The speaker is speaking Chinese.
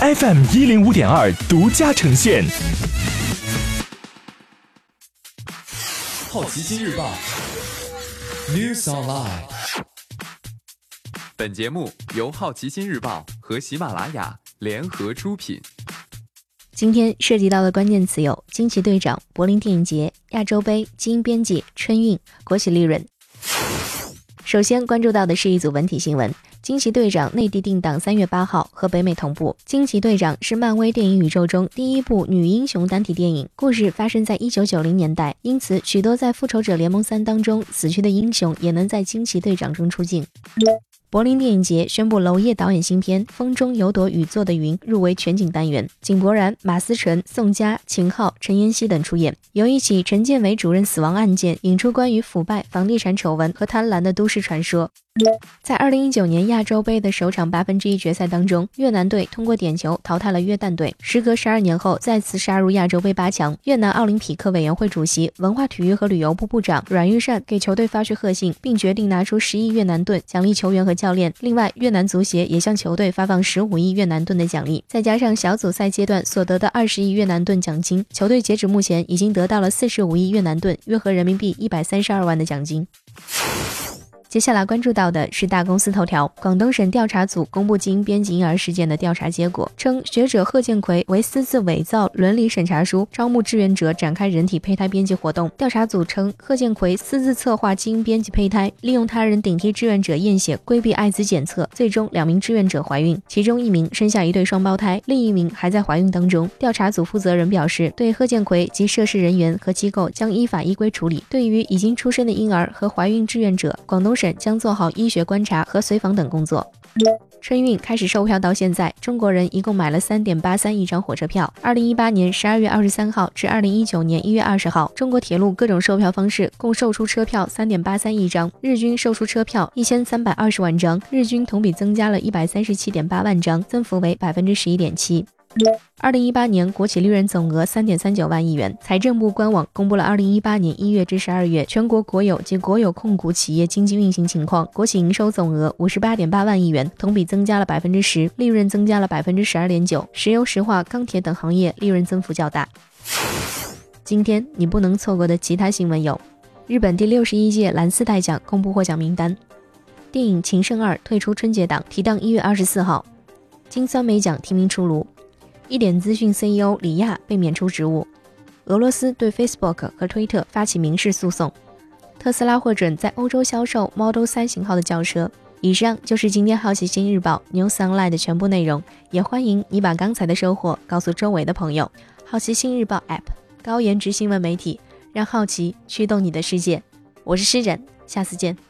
FM 一零五点二独家呈现。好奇心日报 News Online。本节目由好奇心日报和喜马拉雅联合出品。今天涉及到的关键词有：惊奇队长、柏林电影节、亚洲杯、基因编辑、春运、国企利润。首先关注到的是一组文体新闻。惊奇队长内地定档三月八号，和北美同步。惊奇队长是漫威电影宇宙中第一部女英雄单体电影，故事发生在一九九零年代，因此许多在复仇者联盟三当中死去的英雄也能在惊奇队长中出镜。柏林电影节宣布，娄烨导演新片《风中有朵雨做的云》入围全景单元，井柏然、马思纯、宋佳、秦昊、陈妍希等出演。由一起陈建伟主任死亡案件引出关于腐败、房地产丑闻和贪婪的都市传说。在二零一九年亚洲杯的首场八分之一决赛当中，越南队通过点球淘汰了约旦队，时隔十二年后再次杀入亚洲杯八强。越南奥林匹克委员会主席、文化体育和旅游部部长阮玉善给球队发去贺信，并决定拿出十亿越南盾奖励球员和教练。另外，越南足协也向球队发放十五亿越南盾的奖励，再加上小组赛阶段所得的二十亿越南盾奖金，球队截止目前已经得到了四十五亿越南盾，约合人民币一百三十二万的奖金。接下来关注到的是大公司头条。广东省调查组公布基因编辑婴儿事件的调查结果，称学者贺建奎为私自伪造伦理审查书，招募志愿者展开人体胚胎编辑活动。调查组称，贺建奎私自策划基因编辑胚胎，利用他人顶替志愿者验血，规避艾滋检测，最终两名志愿者怀孕，其中一名生下一对双胞胎，另一名还在怀孕当中。调查组负责人表示，对贺建奎及涉事人员和机构将依法依规处理。对于已经出生的婴儿和怀孕志愿者，广东。省将做好医学观察和随访等工作。春运开始售票到现在，中国人一共买了三点八三亿张火车票。二零一八年十二月二十三号至二零一九年一月二十号，中国铁路各种售票方式共售出车票三点八三亿张，日均售出车票一千三百二十万张，日均同比增加了一百三十七点八万张，增幅为百分之十一点七。二零一八年国企利润总额三点三九万亿元。财政部官网公布了二零一八年一月至十二月全国国有及国有控股企业经济运行情况。国企营收总额五十八点八万亿元，同比增加了百分之十，利润增加了百分之十二点九。石油石化、钢铁等行业利润增幅较大。今天你不能错过的其他新闻有：日本第六十一届蓝丝带奖公布获奖名单；电影《情圣二》退出春节档，提档一月二十四号；金酸梅奖提名出炉。一点资讯 CEO 李亚被免除职务，俄罗斯对 Facebook 和推特发起民事诉讼，特斯拉获准在欧洲销售 Model 3型号的轿车。以上就是今天好奇心日报 New Sunlight 的全部内容，也欢迎你把刚才的收获告诉周围的朋友。好奇心日报 App 高颜值新闻媒体，让好奇驱动你的世界。我是诗人，下次见。